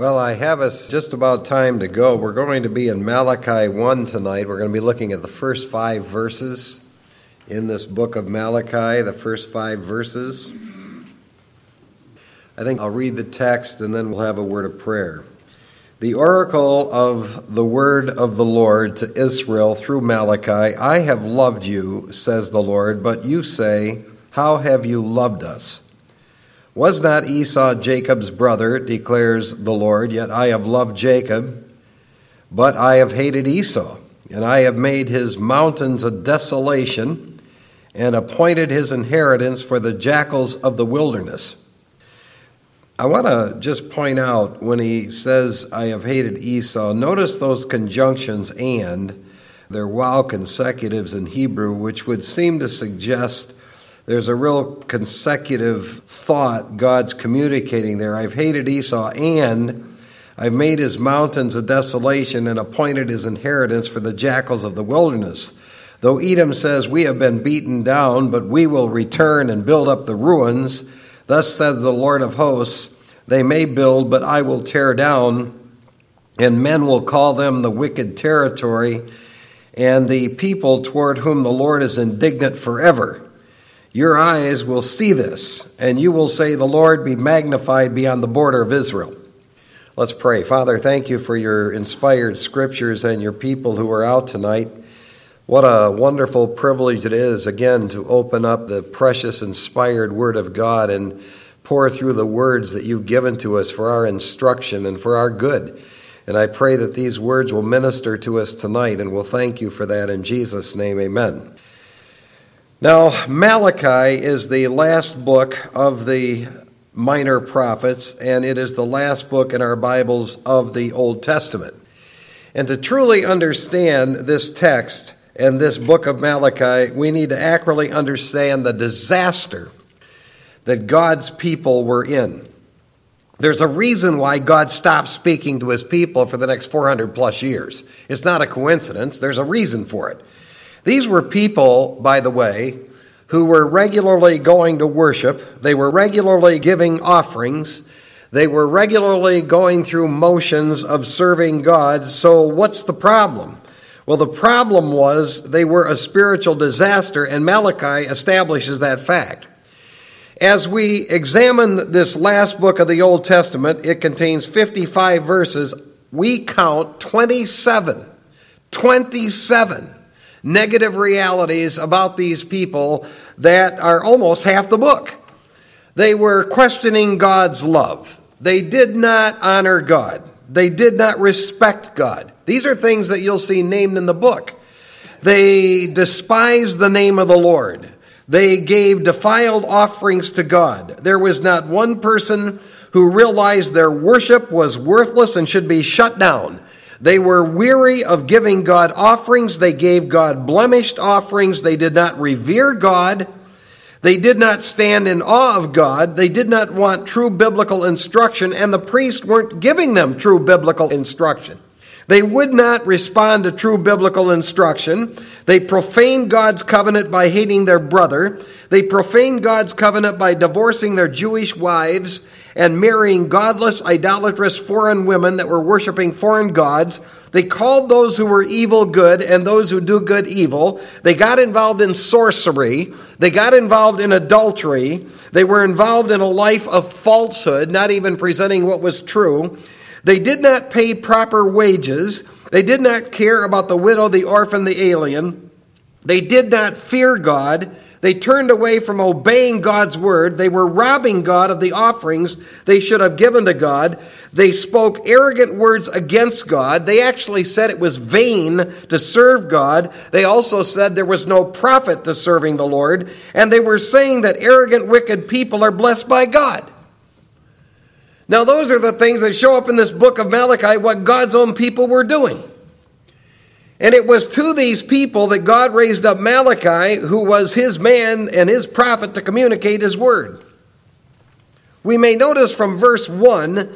Well, I have us just about time to go. We're going to be in Malachi 1 tonight. We're going to be looking at the first five verses in this book of Malachi, the first five verses. I think I'll read the text and then we'll have a word of prayer. The oracle of the word of the Lord to Israel through Malachi I have loved you, says the Lord, but you say, How have you loved us? Was not Esau Jacob's brother, declares the Lord, yet I have loved Jacob, but I have hated Esau, and I have made his mountains a desolation, and appointed his inheritance for the jackals of the wilderness. I want to just point out when he says, I have hated Esau, notice those conjunctions and, they're waw consecutives in Hebrew, which would seem to suggest there's a real consecutive thought God's communicating there. I've hated Esau and I've made his mountains a desolation and appointed his inheritance for the jackals of the wilderness. Though Edom says, We have been beaten down, but we will return and build up the ruins, thus said the Lord of hosts, They may build, but I will tear down, and men will call them the wicked territory, and the people toward whom the Lord is indignant forever. Your eyes will see this, and you will say, The Lord be magnified beyond the border of Israel. Let's pray. Father, thank you for your inspired scriptures and your people who are out tonight. What a wonderful privilege it is, again, to open up the precious, inspired Word of God and pour through the words that you've given to us for our instruction and for our good. And I pray that these words will minister to us tonight, and we'll thank you for that in Jesus' name. Amen. Now, Malachi is the last book of the minor prophets, and it is the last book in our Bibles of the Old Testament. And to truly understand this text and this book of Malachi, we need to accurately understand the disaster that God's people were in. There's a reason why God stopped speaking to his people for the next 400 plus years. It's not a coincidence, there's a reason for it. These were people, by the way, who were regularly going to worship. They were regularly giving offerings. They were regularly going through motions of serving God. So, what's the problem? Well, the problem was they were a spiritual disaster, and Malachi establishes that fact. As we examine this last book of the Old Testament, it contains 55 verses. We count 27. 27 negative realities about these people that are almost half the book. They were questioning God's love. They did not honor God. They did not respect God. These are things that you'll see named in the book. They despised the name of the Lord. They gave defiled offerings to God. There was not one person who realized their worship was worthless and should be shut down. They were weary of giving God offerings. They gave God blemished offerings. They did not revere God. They did not stand in awe of God. They did not want true biblical instruction, and the priests weren't giving them true biblical instruction. They would not respond to true biblical instruction. They profaned God's covenant by hating their brother. They profaned God's covenant by divorcing their Jewish wives and marrying godless, idolatrous foreign women that were worshiping foreign gods. They called those who were evil good and those who do good evil. They got involved in sorcery. They got involved in adultery. They were involved in a life of falsehood, not even presenting what was true. They did not pay proper wages. They did not care about the widow, the orphan, the alien. They did not fear God. They turned away from obeying God's word. They were robbing God of the offerings they should have given to God. They spoke arrogant words against God. They actually said it was vain to serve God. They also said there was no profit to serving the Lord. And they were saying that arrogant, wicked people are blessed by God. Now, those are the things that show up in this book of Malachi, what God's own people were doing. And it was to these people that God raised up Malachi, who was his man and his prophet to communicate his word. We may notice from verse 1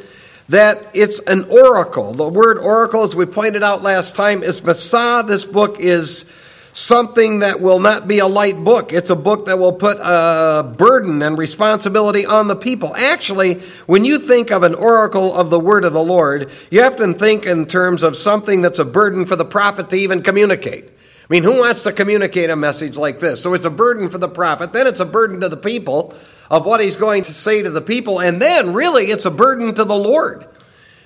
that it's an oracle. The word oracle, as we pointed out last time, is massa. This book is something that will not be a light book. It's a book that will put a burden and responsibility on the people. Actually, when you think of an oracle of the word of the Lord, you have to think in terms of something that's a burden for the prophet to even communicate. I mean, who wants to communicate a message like this? So it's a burden for the prophet, then it's a burden to the people of what he's going to say to the people, and then really it's a burden to the Lord.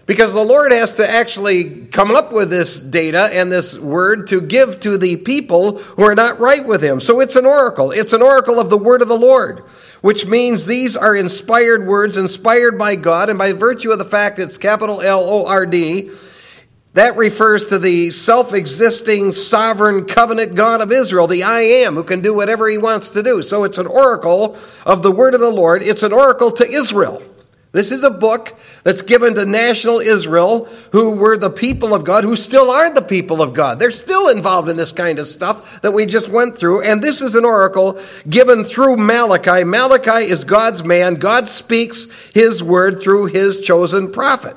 Because the Lord has to actually come up with this data and this word to give to the people who are not right with Him. So it's an oracle. It's an oracle of the word of the Lord, which means these are inspired words, inspired by God, and by virtue of the fact it's capital L O R D, that refers to the self existing sovereign covenant God of Israel, the I am, who can do whatever He wants to do. So it's an oracle of the word of the Lord. It's an oracle to Israel. This is a book that's given to national Israel, who were the people of God, who still are the people of God. They're still involved in this kind of stuff that we just went through. And this is an oracle given through Malachi. Malachi is God's man. God speaks his word through his chosen prophet.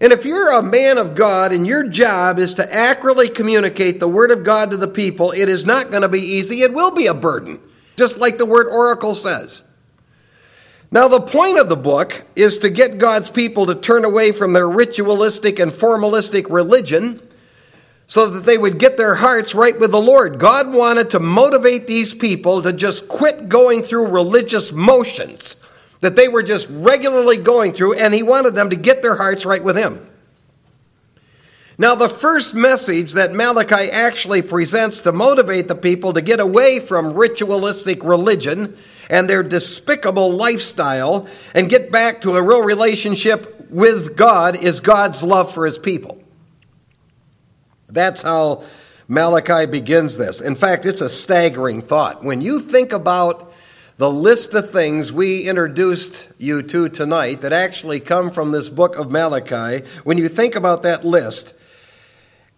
And if you're a man of God and your job is to accurately communicate the word of God to the people, it is not going to be easy. It will be a burden, just like the word oracle says. Now, the point of the book is to get God's people to turn away from their ritualistic and formalistic religion so that they would get their hearts right with the Lord. God wanted to motivate these people to just quit going through religious motions that they were just regularly going through, and He wanted them to get their hearts right with Him. Now, the first message that Malachi actually presents to motivate the people to get away from ritualistic religion and their despicable lifestyle and get back to a real relationship with God is God's love for his people. That's how Malachi begins this. In fact, it's a staggering thought. When you think about the list of things we introduced you to tonight that actually come from this book of Malachi, when you think about that list,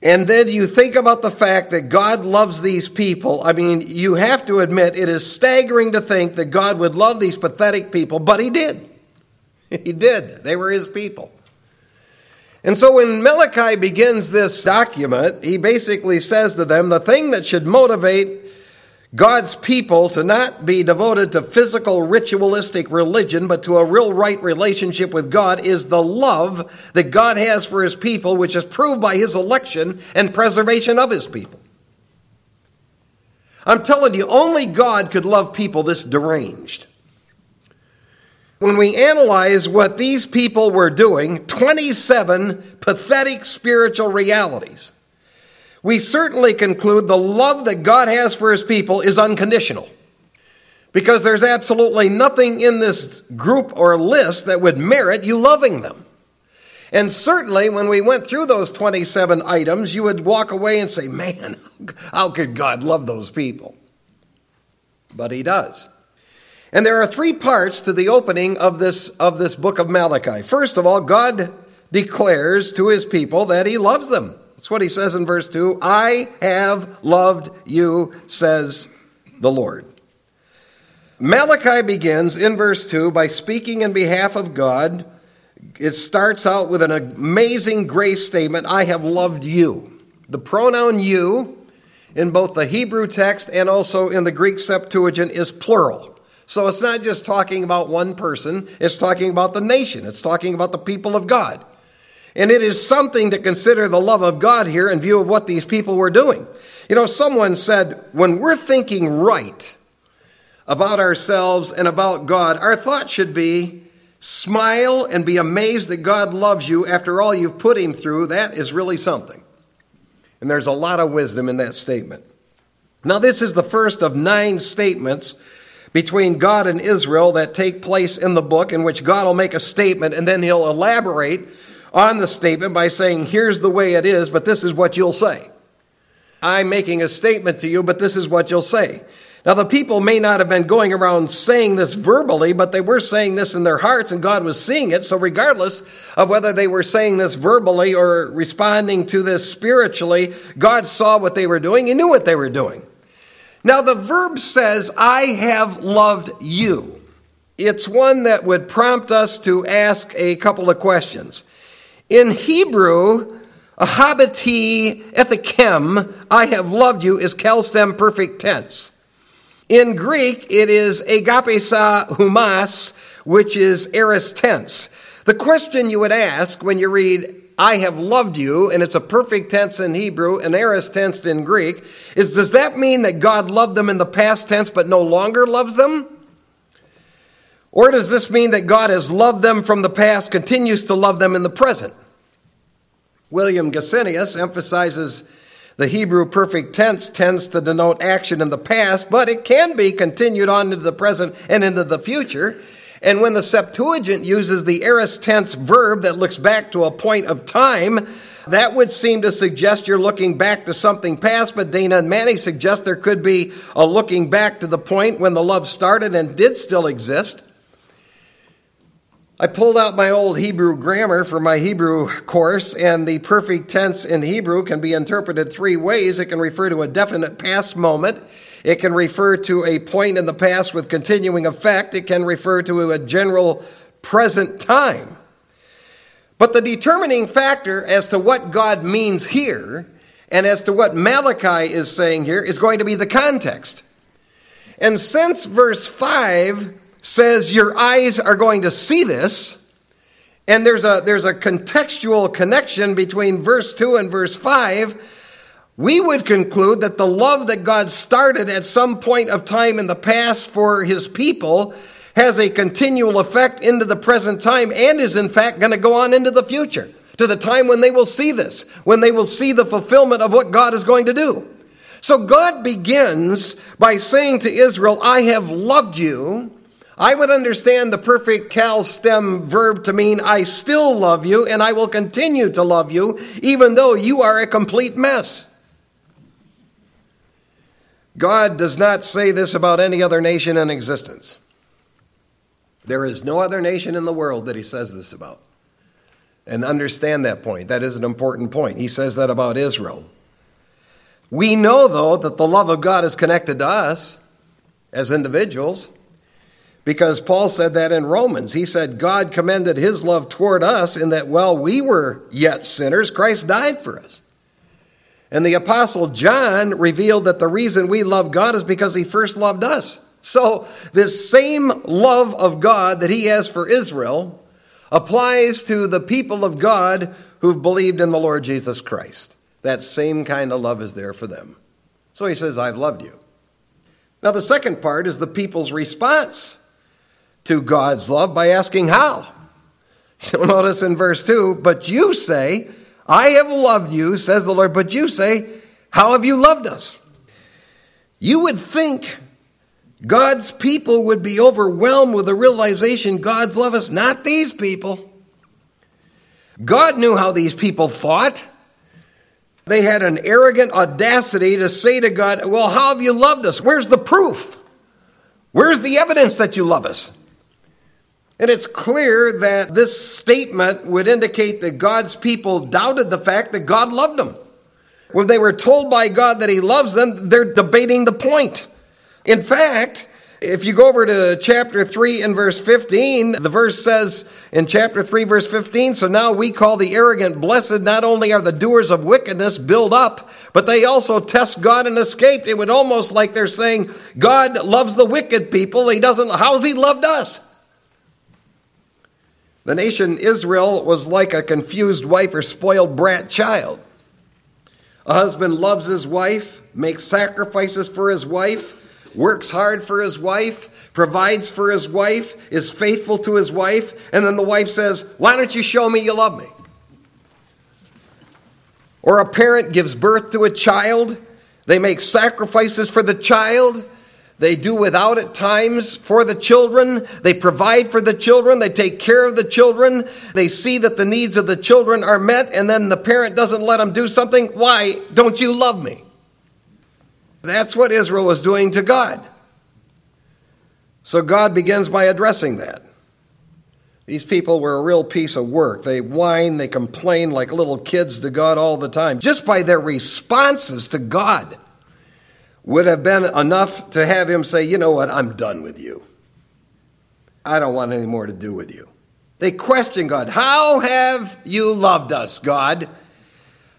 and then you think about the fact that God loves these people. I mean, you have to admit it is staggering to think that God would love these pathetic people, but He did. He did. They were His people. And so when Malachi begins this document, he basically says to them the thing that should motivate God's people to not be devoted to physical ritualistic religion, but to a real right relationship with God is the love that God has for his people, which is proved by his election and preservation of his people. I'm telling you, only God could love people this deranged. When we analyze what these people were doing, 27 pathetic spiritual realities we certainly conclude the love that God has for his people is unconditional. Because there's absolutely nothing in this group or list that would merit you loving them. And certainly, when we went through those 27 items, you would walk away and say, Man, how could God love those people? But He does. And there are three parts to the opening of this, of this book of Malachi. First of all, God declares to His people that He loves them. That's what he says in verse 2 I have loved you, says the Lord. Malachi begins in verse 2 by speaking in behalf of God. It starts out with an amazing grace statement I have loved you. The pronoun you in both the Hebrew text and also in the Greek Septuagint is plural. So it's not just talking about one person, it's talking about the nation, it's talking about the people of God. And it is something to consider the love of God here in view of what these people were doing. You know, someone said, when we're thinking right about ourselves and about God, our thought should be smile and be amazed that God loves you after all you've put him through. That is really something. And there's a lot of wisdom in that statement. Now, this is the first of nine statements between God and Israel that take place in the book in which God will make a statement and then he'll elaborate on the statement by saying, Here's the way it is, but this is what you'll say. I'm making a statement to you, but this is what you'll say. Now, the people may not have been going around saying this verbally, but they were saying this in their hearts, and God was seeing it. So, regardless of whether they were saying this verbally or responding to this spiritually, God saw what they were doing. He knew what they were doing. Now, the verb says, I have loved you. It's one that would prompt us to ask a couple of questions. In Hebrew, Ahabati ethichem, I have loved you, is Qal stem perfect tense. In Greek, it is agapesa humas, which is aorist tense. The question you would ask when you read, I have loved you, and it's a perfect tense in Hebrew, an aorist tense in Greek, is does that mean that God loved them in the past tense but no longer loves them? Or does this mean that God has loved them from the past, continues to love them in the present? William Gesenius emphasizes the Hebrew perfect tense tends to denote action in the past, but it can be continued on into the present and into the future. And when the Septuagint uses the aorist tense verb that looks back to a point of time, that would seem to suggest you're looking back to something past, but Dana and Mantey suggest there could be a looking back to the point when the love started and did still exist. I pulled out my old Hebrew grammar for my Hebrew course, and the perfect tense in Hebrew can be interpreted three ways. It can refer to a definite past moment, it can refer to a point in the past with continuing effect, it can refer to a general present time. But the determining factor as to what God means here and as to what Malachi is saying here is going to be the context. And since verse 5 says your eyes are going to see this. And there's a, there's a contextual connection between verse 2 and verse 5. We would conclude that the love that God started at some point of time in the past for his people has a continual effect into the present time and is in fact going to go on into the future to the time when they will see this, when they will see the fulfillment of what God is going to do. So God begins by saying to Israel, I have loved you I would understand the perfect Qal stem verb to mean I still love you and I will continue to love you even though you are a complete mess. God does not say this about any other nation in existence. There is no other nation in the world that he says this about. And understand that point. That is an important point. He says that about Israel. We know, though, that the love of God is connected to us as individuals. Because Paul said that in Romans. He said, God commended his love toward us in that while we were yet sinners, Christ died for us. And the Apostle John revealed that the reason we love God is because he first loved us. So, this same love of God that he has for Israel applies to the people of God who've believed in the Lord Jesus Christ. That same kind of love is there for them. So he says, I've loved you. Now, the second part is the people's response to God's love by asking how. You'll notice in verse 2 But you say, I have loved you, says the Lord, but you say, How have you loved us? You would think God's people would be overwhelmed with the realization God's love us, not these people. God knew how these people thought. They had an arrogant audacity to say to God, Well, how have you loved us? Where's the proof? Where's the evidence that you love us? And it's clear that this statement would indicate that God's people doubted the fact that God loved them. When they were told by God that He loves them, they're debating the point. In fact, if you go over to chapter 3 and verse 15, the verse says in chapter 3, verse 15, so now we call the arrogant blessed. Not only are the doers of wickedness built up, but they also test God and escape. It would almost like they're saying, God loves the wicked people. He doesn't, how's He loved us? The nation Israel was like a confused wife or spoiled brat child. A husband loves his wife, makes sacrifices for his wife, works hard for his wife, provides for his wife, is faithful to his wife, and then the wife says, Why don't you show me you love me? Or a parent gives birth to a child, they make sacrifices for the child, they do without at times for the children. They provide for the children. They take care of the children. They see that the needs of the children are met, and then the parent doesn't let them do something. Why don't you love me? That's what Israel was doing to God. So God begins by addressing that. These people were a real piece of work. They whine, they complain like little kids to God all the time, just by their responses to God would have been enough to have him say, You know what? I'm done with you. I don't want any more to do with you. They question God. How have you loved us, God?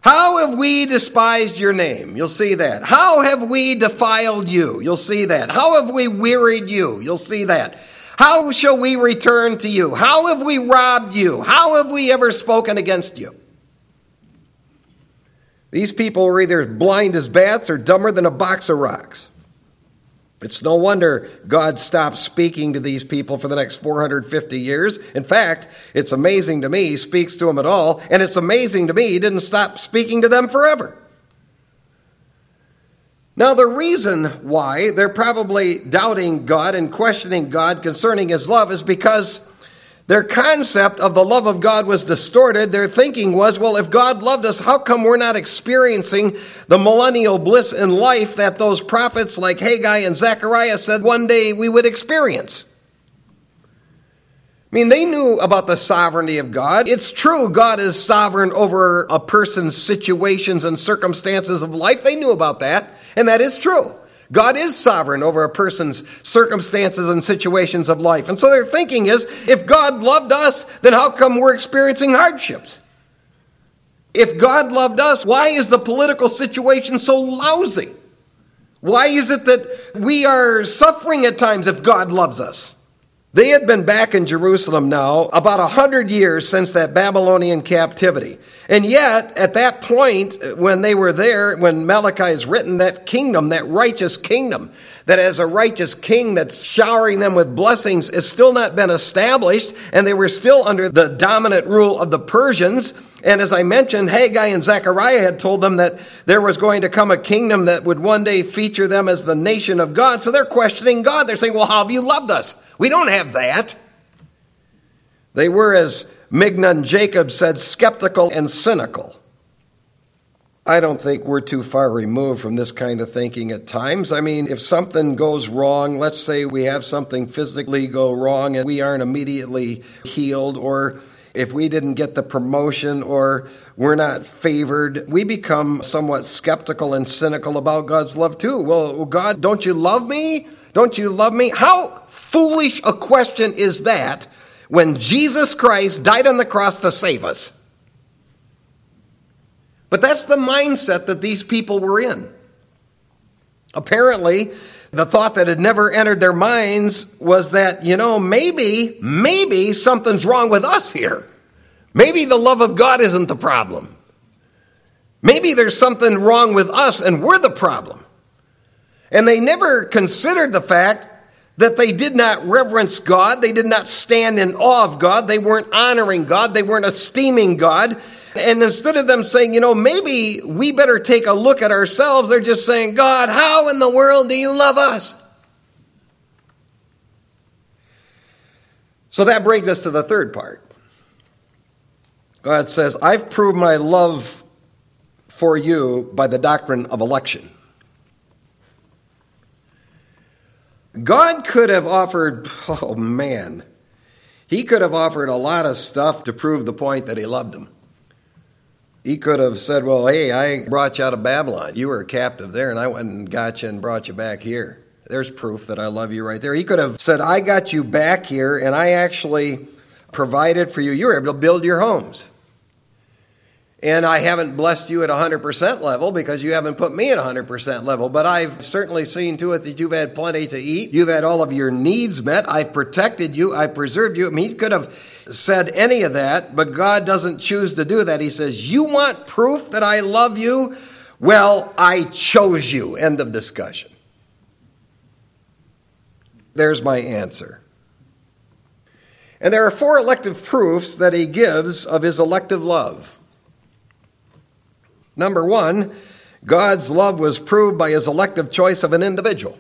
How have we despised your name? You'll see that. How have we defiled you? You'll see that. How have we wearied you? You'll see that. How shall we return to you? How have we robbed you? How have we ever spoken against you? These people are either blind as bats or dumber than a box of rocks. It's no wonder God stopped speaking to these people for the next 450 years. In fact, it's amazing to me he speaks to them at all, and it's amazing to me he didn't stop speaking to them forever. Now, the reason why they're probably doubting God and questioning God concerning his love is because their concept of the love of God was distorted. Their thinking was, well, if God loved us, how come we're not experiencing the millennial bliss in life that those prophets like Haggai and Zechariah said one day we would experience? I mean, they knew about the sovereignty of God. It's true, God is sovereign over a person's situations and circumstances of life. They knew about that, and that is true. God is sovereign over a person's circumstances and situations of life. And so their thinking is if God loved us, then how come we're experiencing hardships? If God loved us, why is the political situation so lousy? Why is it that we are suffering at times if God loves us? They had been back in Jerusalem now about a hundred years since that Babylonian captivity. And yet, at that point, when they were there, when Malachi is written, that kingdom, that righteous kingdom, that as a righteous king that's showering them with blessings, has still not been established, and they were still under the dominant rule of the Persians. And as I mentioned, Haggai and Zechariah had told them that there was going to come a kingdom that would one day feature them as the nation of God. So they're questioning God. They're saying, Well, how have you loved us? We don't have that. They were, as Mignon Jacob said, skeptical and cynical. I don't think we're too far removed from this kind of thinking at times. I mean, if something goes wrong, let's say we have something physically go wrong and we aren't immediately healed, or if we didn't get the promotion or we're not favored, we become somewhat skeptical and cynical about God's love too. Well, God, don't you love me? Don't you love me? How foolish a question is that when Jesus Christ died on the cross to save us? But that's the mindset that these people were in. Apparently, the thought that had never entered their minds was that, you know, maybe, maybe something's wrong with us here. Maybe the love of God isn't the problem. Maybe there's something wrong with us and we're the problem. And they never considered the fact that they did not reverence God, they did not stand in awe of God, they weren't honoring God, they weren't esteeming God. And instead of them saying, you know, maybe we better take a look at ourselves, they're just saying, God, how in the world do you love us? So that brings us to the third part. God says, I've proved my love for you by the doctrine of election. God could have offered, oh man, he could have offered a lot of stuff to prove the point that he loved him. He could have said, Well, hey, I brought you out of Babylon. You were a captive there, and I went and got you and brought you back here. There's proof that I love you right there. He could have said, I got you back here, and I actually provided for you. You were able to build your homes. And I haven't blessed you at 100% level because you haven't put me at 100% level. But I've certainly seen to it that you've had plenty to eat. You've had all of your needs met. I've protected you. I've preserved you. I mean, he could have said any of that, but God doesn't choose to do that. He says, You want proof that I love you? Well, I chose you. End of discussion. There's my answer. And there are four elective proofs that he gives of his elective love. Number one, God's love was proved by his elective choice of an individual.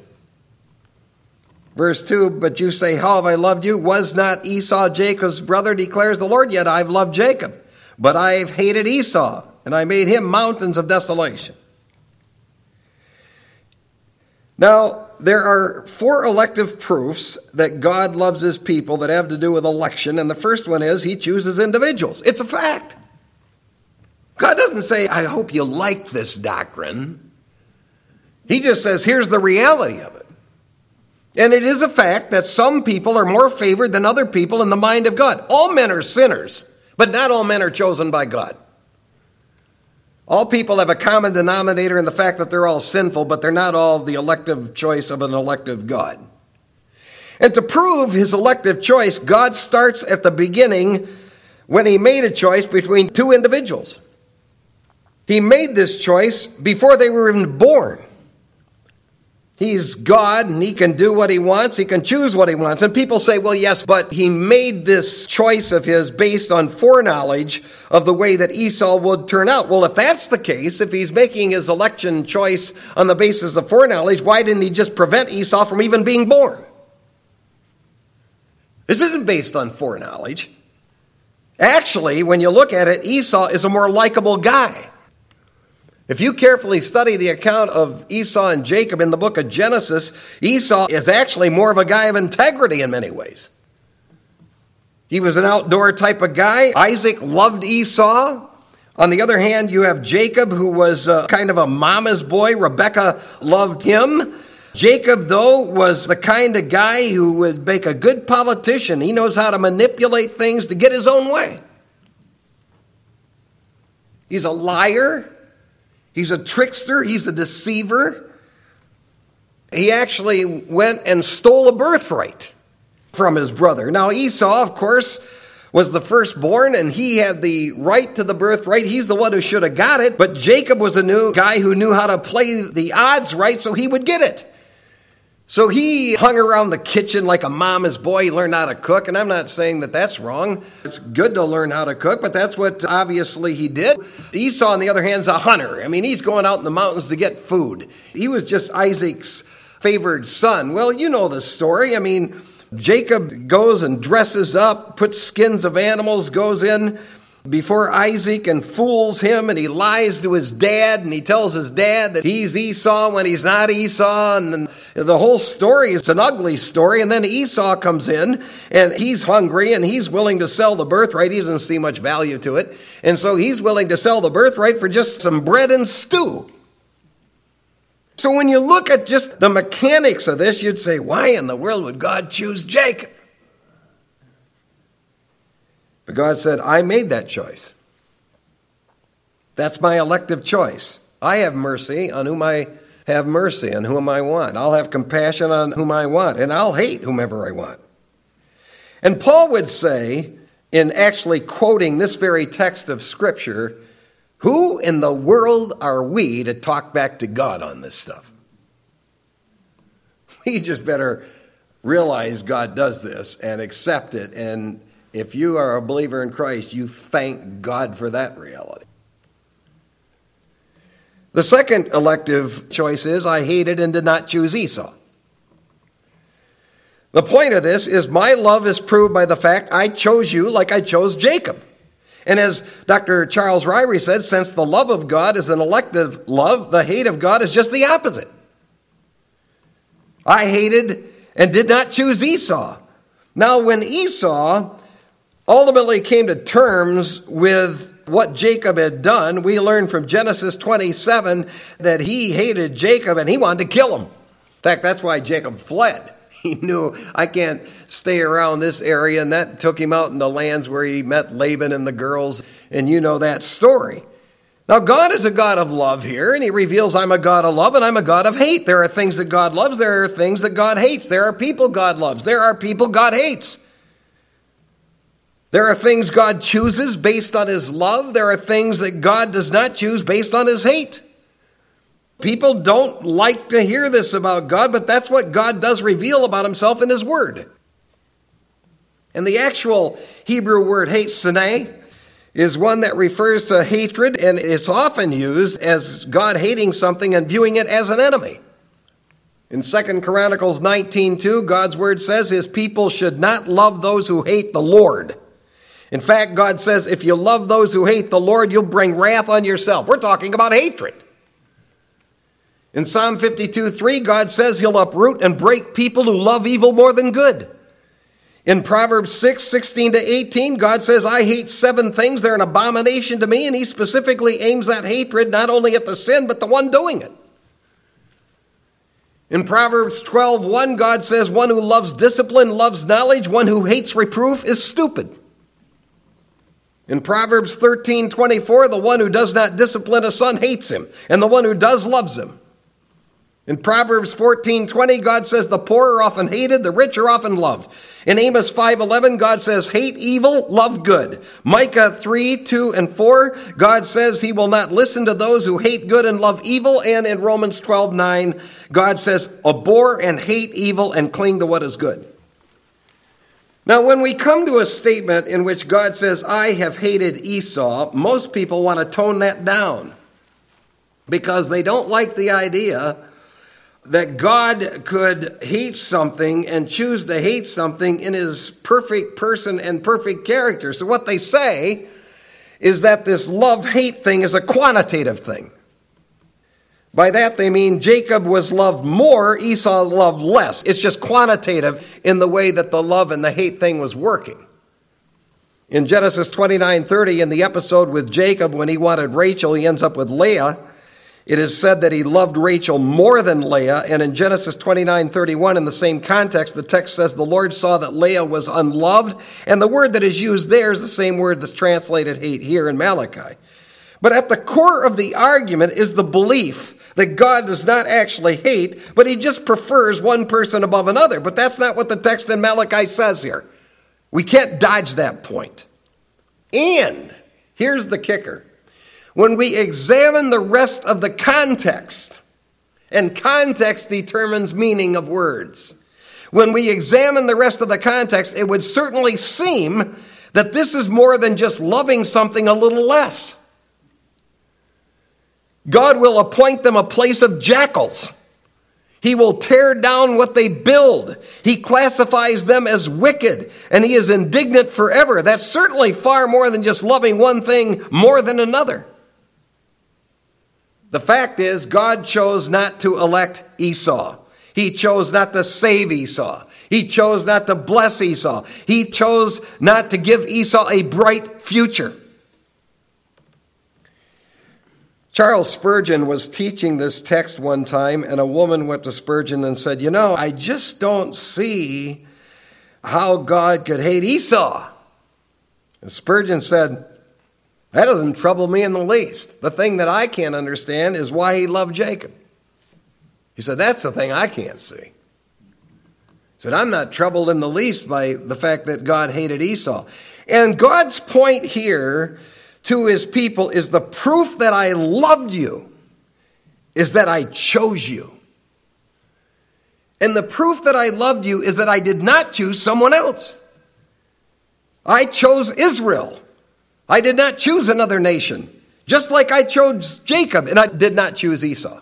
Verse 2 But you say, How have I loved you? Was not Esau Jacob's brother, declares the Lord, yet I've loved Jacob. But I've hated Esau, and I made him mountains of desolation. Now, there are four elective proofs that God loves his people that have to do with election, and the first one is he chooses individuals. It's a fact. God doesn't say, I hope you like this doctrine. He just says, here's the reality of it. And it is a fact that some people are more favored than other people in the mind of God. All men are sinners, but not all men are chosen by God. All people have a common denominator in the fact that they're all sinful, but they're not all the elective choice of an elective God. And to prove his elective choice, God starts at the beginning when he made a choice between two individuals. He made this choice before they were even born. He's God and he can do what he wants. He can choose what he wants. And people say, well, yes, but he made this choice of his based on foreknowledge of the way that Esau would turn out. Well, if that's the case, if he's making his election choice on the basis of foreknowledge, why didn't he just prevent Esau from even being born? This isn't based on foreknowledge. Actually, when you look at it, Esau is a more likable guy. If you carefully study the account of Esau and Jacob in the book of Genesis, Esau is actually more of a guy of integrity in many ways. He was an outdoor type of guy. Isaac loved Esau. On the other hand, you have Jacob, who was uh, kind of a mama's boy. Rebecca loved him. Jacob, though, was the kind of guy who would make a good politician. He knows how to manipulate things to get his own way. He's a liar. He's a trickster, he's a deceiver. He actually went and stole a birthright from his brother. Now, Esau, of course, was the firstborn and he had the right to the birthright. He's the one who should have got it. But Jacob was a new guy who knew how to play the odds right so he would get it. So he hung around the kitchen like a mama's boy. He learned how to cook. And I'm not saying that that's wrong. It's good to learn how to cook, but that's what obviously he did. Esau, on the other hand, is a hunter. I mean, he's going out in the mountains to get food. He was just Isaac's favored son. Well, you know the story. I mean, Jacob goes and dresses up, puts skins of animals, goes in before Isaac and fools him and he lies to his dad and he tells his dad that he's Esau when he's not Esau and the whole story is an ugly story and then Esau comes in and he's hungry and he's willing to sell the birthright. He doesn't see much value to it and so he's willing to sell the birthright for just some bread and stew. So when you look at just the mechanics of this you'd say why in the world would God choose Jacob but God said, I made that choice. That's my elective choice. I have mercy on whom I have mercy, on whom I want. I'll have compassion on whom I want, and I'll hate whomever I want. And Paul would say, in actually quoting this very text of Scripture, who in the world are we to talk back to God on this stuff? We just better realize God does this and accept it and if you are a believer in Christ, you thank God for that reality. The second elective choice is I hated and did not choose Esau. The point of this is my love is proved by the fact I chose you like I chose Jacob. And as Dr. Charles Ryrie said, since the love of God is an elective love, the hate of God is just the opposite. I hated and did not choose Esau. Now, when Esau ultimately came to terms with what Jacob had done, we learn from Genesis 27 that he hated Jacob and he wanted to kill him. In fact, that's why Jacob fled. He knew I can't stay around this area, and that took him out in the lands where he met Laban and the girls, and you know that story. Now, God is a God of love here, and He reveals I'm a God of love and I'm a God of hate. There are things that God loves, there are things that God hates. There are people God loves, there are people God hates. There are things God chooses based on his love. There are things that God does not choose based on his hate. People don't like to hear this about God, but that's what God does reveal about himself in his word. And the actual Hebrew word hate, sene, is one that refers to hatred, and it's often used as God hating something and viewing it as an enemy. In 2 Chronicles 19:2, God's word says his people should not love those who hate the Lord. In fact, God says, if you love those who hate the Lord, you'll bring wrath on yourself. We're talking about hatred. In Psalm 52 3, God says he'll uproot and break people who love evil more than good. In Proverbs 6 16 to 18, God says, I hate seven things. They're an abomination to me. And he specifically aims that hatred not only at the sin, but the one doing it. In Proverbs 12 1, God says, One who loves discipline loves knowledge. One who hates reproof is stupid. In Proverbs 13 24, the one who does not discipline a son hates him, and the one who does loves him. In Proverbs 14 20, God says, The poor are often hated, the rich are often loved. In Amos 5:11, God says, "Hate evil, love good." Micah 3, 2 and 4, God says he will not listen to those who hate good and love evil, and in Romans 12:9, God says, "Abhor and hate evil and cling to what is good." Now, when we come to a statement in which God says, "I have hated Esau," most people want to tone that down because they don't like the idea that God could hate something and choose to hate something in his perfect person and perfect character. So, what they say is that this love hate thing is a quantitative thing. By that, they mean Jacob was loved more, Esau loved less. It's just quantitative in the way that the love and the hate thing was working. In Genesis 29 30, in the episode with Jacob, when he wanted Rachel, he ends up with Leah. It is said that he loved Rachel more than Leah, and in Genesis 29 31, in the same context, the text says the Lord saw that Leah was unloved, and the word that is used there is the same word that's translated hate here in Malachi. But at the core of the argument is the belief that God does not actually hate, but he just prefers one person above another. But that's not what the text in Malachi says here. We can't dodge that point. And here's the kicker when we examine the rest of the context, and context determines meaning of words. When we examine the rest of the context, it would certainly seem that this is more than just loving something a little less. God will appoint them a place of jackals. He will tear down what they build. He classifies them as wicked, and he is indignant forever. That's certainly far more than just loving one thing more than another. The fact is, God chose not to elect Esau. He chose not to save Esau. He chose not to bless Esau. He chose not to give Esau a bright future. Charles Spurgeon was teaching this text one time, and a woman went to Spurgeon and said, You know, I just don't see how God could hate Esau. And Spurgeon said, that doesn't trouble me in the least. The thing that I can't understand is why he loved Jacob. He said, That's the thing I can't see. He said, I'm not troubled in the least by the fact that God hated Esau. And God's point here to his people is the proof that I loved you is that I chose you. And the proof that I loved you is that I did not choose someone else. I chose Israel. I did not choose another nation, just like I chose Jacob and I did not choose Esau.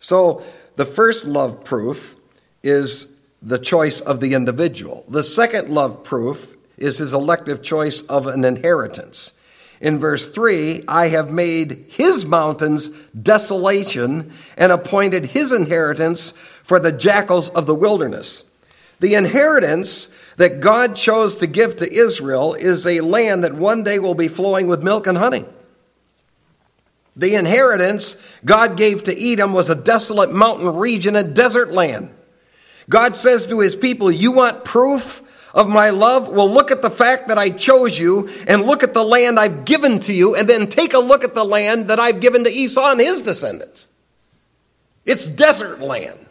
So the first love proof is the choice of the individual. The second love proof is his elective choice of an inheritance. In verse 3, I have made his mountains desolation and appointed his inheritance for the jackals of the wilderness. The inheritance that God chose to give to Israel is a land that one day will be flowing with milk and honey. The inheritance God gave to Edom was a desolate mountain region, a desert land. God says to his people, You want proof of my love? Well, look at the fact that I chose you and look at the land I've given to you, and then take a look at the land that I've given to Esau and his descendants. It's desert land.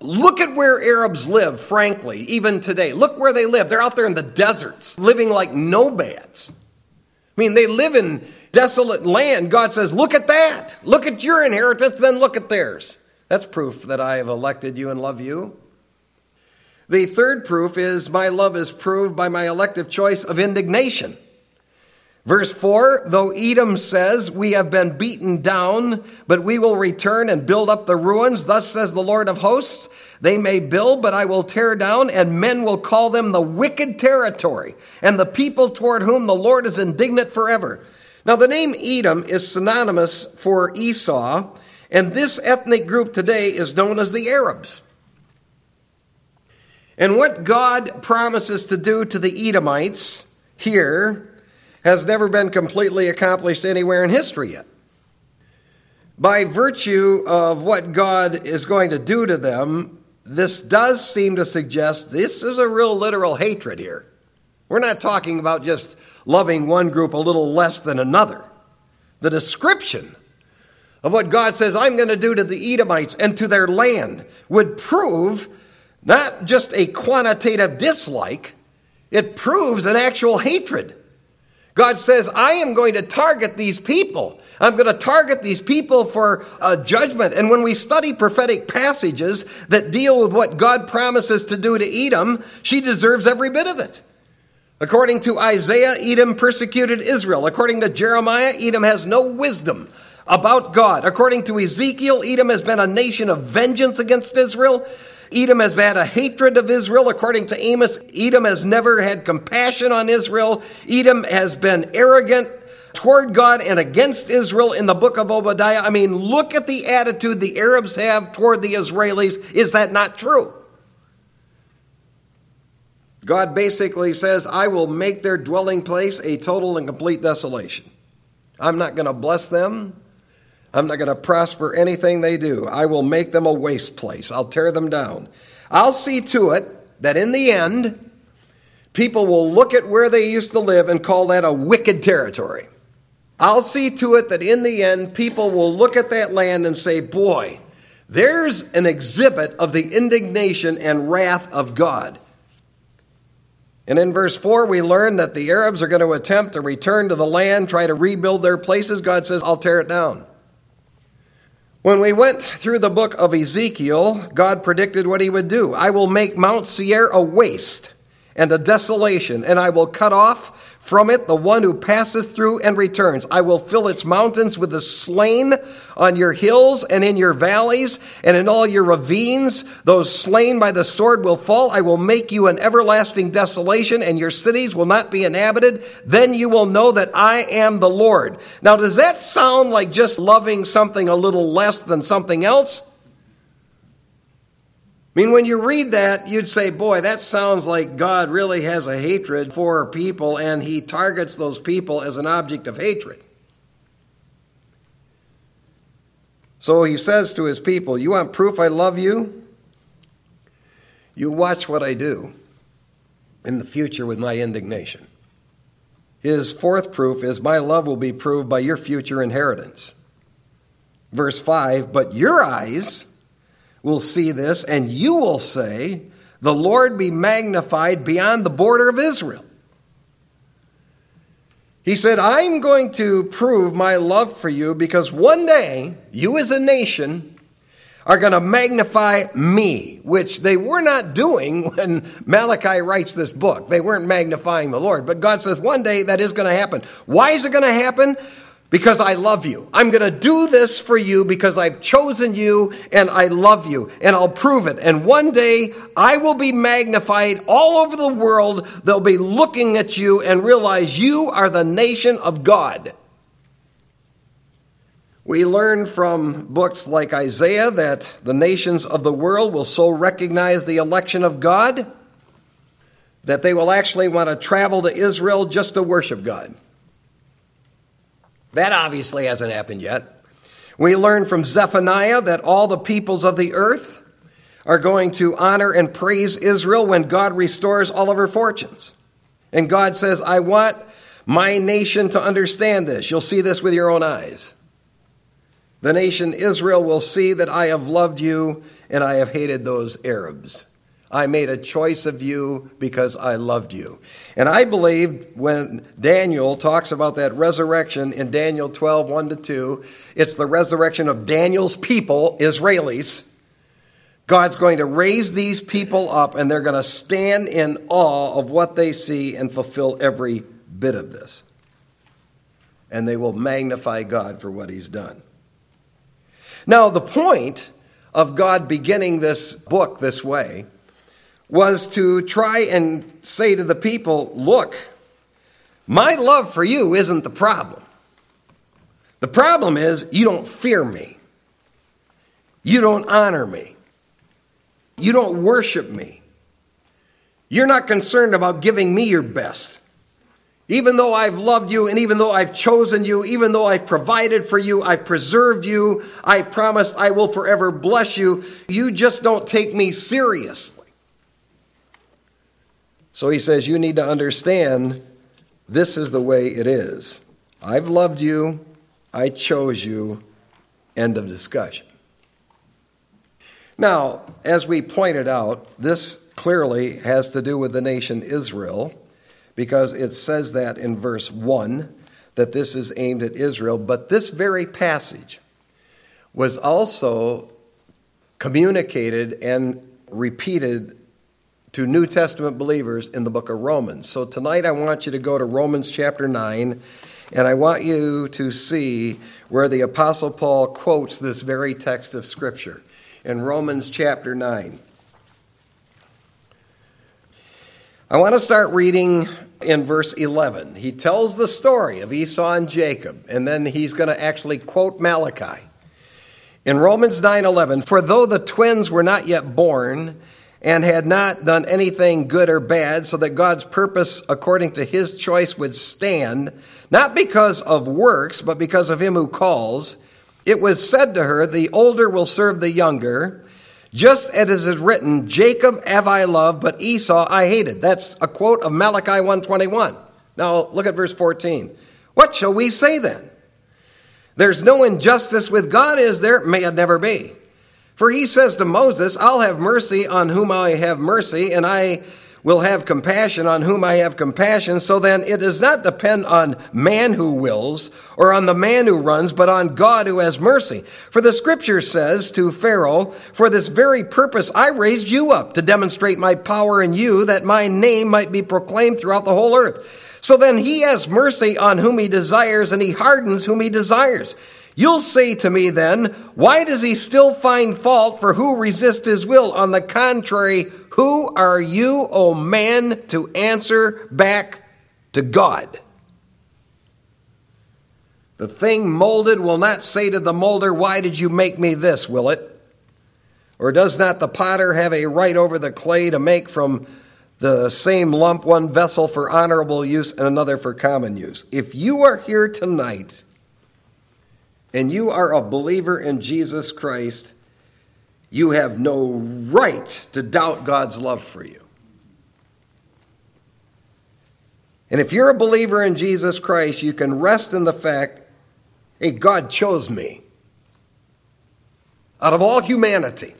Look at where Arabs live, frankly, even today. Look where they live. They're out there in the deserts, living like nomads. I mean, they live in desolate land. God says, Look at that. Look at your inheritance, then look at theirs. That's proof that I have elected you and love you. The third proof is my love is proved by my elective choice of indignation. Verse 4 Though Edom says, We have been beaten down, but we will return and build up the ruins, thus says the Lord of hosts. They may build, but I will tear down, and men will call them the wicked territory, and the people toward whom the Lord is indignant forever. Now, the name Edom is synonymous for Esau, and this ethnic group today is known as the Arabs. And what God promises to do to the Edomites here has never been completely accomplished anywhere in history yet. By virtue of what God is going to do to them, this does seem to suggest this is a real literal hatred here. We're not talking about just loving one group a little less than another. The description of what God says I'm going to do to the Edomites and to their land would prove not just a quantitative dislike, it proves an actual hatred. God says, I am going to target these people. I'm going to target these people for a judgment. And when we study prophetic passages that deal with what God promises to do to Edom, she deserves every bit of it. According to Isaiah, Edom persecuted Israel. According to Jeremiah, Edom has no wisdom about God. According to Ezekiel, Edom has been a nation of vengeance against Israel. Edom has had a hatred of Israel. According to Amos, Edom has never had compassion on Israel. Edom has been arrogant toward God and against Israel in the book of Obadiah. I mean, look at the attitude the Arabs have toward the Israelis. Is that not true? God basically says, I will make their dwelling place a total and complete desolation. I'm not going to bless them. I'm not going to prosper anything they do. I will make them a waste place. I'll tear them down. I'll see to it that in the end, people will look at where they used to live and call that a wicked territory. I'll see to it that in the end, people will look at that land and say, Boy, there's an exhibit of the indignation and wrath of God. And in verse 4, we learn that the Arabs are going to attempt to return to the land, try to rebuild their places. God says, I'll tear it down. When we went through the book of Ezekiel, God predicted what he would do. I will make Mount Seir a waste and a desolation, and I will cut off from it the one who passes through and returns. I will fill its mountains with the slain on your hills and in your valleys and in all your ravines. Those slain by the sword will fall. I will make you an everlasting desolation, and your cities will not be inhabited. Then you will know that I am the Lord. Now, does that sound like just loving something a little less than something else? I mean, when you read that, you'd say, boy, that sounds like God really has a hatred for people and he targets those people as an object of hatred. So he says to his people, You want proof I love you? You watch what I do in the future with my indignation. His fourth proof is, My love will be proved by your future inheritance. Verse 5 But your eyes will see this, and you will say, The Lord be magnified beyond the border of Israel. He said, I'm going to prove my love for you because one day, you as a nation are going to magnify me, which they were not doing when Malachi writes this book. They weren't magnifying the Lord. But God says one day that is going to happen. Why is it going to happen? Because I love you. I'm going to do this for you because I've chosen you and I love you and I'll prove it. And one day I will be magnified all over the world. They'll be looking at you and realize you are the nation of God. We learn from books like Isaiah that the nations of the world will so recognize the election of God that they will actually want to travel to Israel just to worship God. That obviously hasn't happened yet. We learn from Zephaniah that all the peoples of the earth are going to honor and praise Israel when God restores all of her fortunes. And God says, I want my nation to understand this. You'll see this with your own eyes. The nation Israel will see that I have loved you and I have hated those Arabs. I made a choice of you because I loved you. And I believe when Daniel talks about that resurrection in Daniel 12, 1 to 2, it's the resurrection of Daniel's people, Israelis. God's going to raise these people up and they're going to stand in awe of what they see and fulfill every bit of this. And they will magnify God for what he's done. Now, the point of God beginning this book this way was to try and say to the people, look, my love for you isn't the problem. The problem is you don't fear me. You don't honor me. You don't worship me. You're not concerned about giving me your best. Even though I've loved you and even though I've chosen you, even though I've provided for you, I've preserved you, I've promised I will forever bless you, you just don't take me seriously. So he says, You need to understand this is the way it is. I've loved you, I chose you. End of discussion. Now, as we pointed out, this clearly has to do with the nation Israel because it says that in verse 1 that this is aimed at Israel. But this very passage was also communicated and repeated to New Testament believers in the book of Romans. So tonight I want you to go to Romans chapter 9, and I want you to see where the Apostle Paul quotes this very text of Scripture in Romans chapter 9. I want to start reading in verse 11. He tells the story of Esau and Jacob, and then he's going to actually quote Malachi. In Romans 9:11, for though the twins were not yet born and had not done anything good or bad, so that God's purpose according to his choice would stand, not because of works, but because of him who calls, it was said to her, the older will serve the younger. Just as it is written, Jacob have I loved, but Esau I hated. That's a quote of Malachi 121. Now look at verse 14. What shall we say then? There's no injustice with God, is there? May it never be. For he says to Moses, I'll have mercy on whom I have mercy, and I will have compassion on whom I have compassion. So then it does not depend on man who wills or on the man who runs, but on God who has mercy. For the scripture says to Pharaoh, For this very purpose I raised you up to demonstrate my power in you, that my name might be proclaimed throughout the whole earth. So then he has mercy on whom he desires, and he hardens whom he desires. You'll say to me then, why does he still find fault for who resist his will? On the contrary, who are you, O man, to answer back to God? The thing molded will not say to the molder, Why did you make me this, will it? Or does not the potter have a right over the clay to make from the same lump one vessel for honorable use and another for common use? If you are here tonight and you are a believer in Jesus Christ, you have no right to doubt God's love for you. And if you're a believer in Jesus Christ, you can rest in the fact hey, God chose me. Out of all humanity,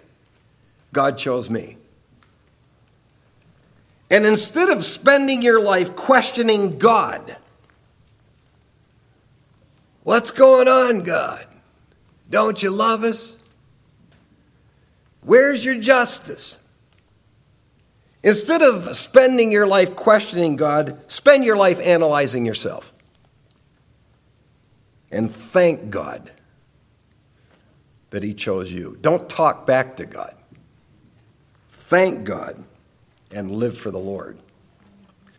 God chose me. And instead of spending your life questioning God, what's going on, God? Don't you love us? Where's your justice? Instead of spending your life questioning God, spend your life analyzing yourself. And thank God that He chose you. Don't talk back to God. Thank God and live for the Lord.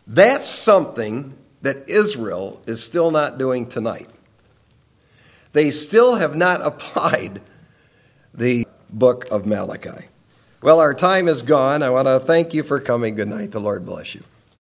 That's something that Israel is still not doing tonight. They still have not applied the book of Malachi. Well, our time is gone. I want to thank you for coming. Good night. The Lord bless you.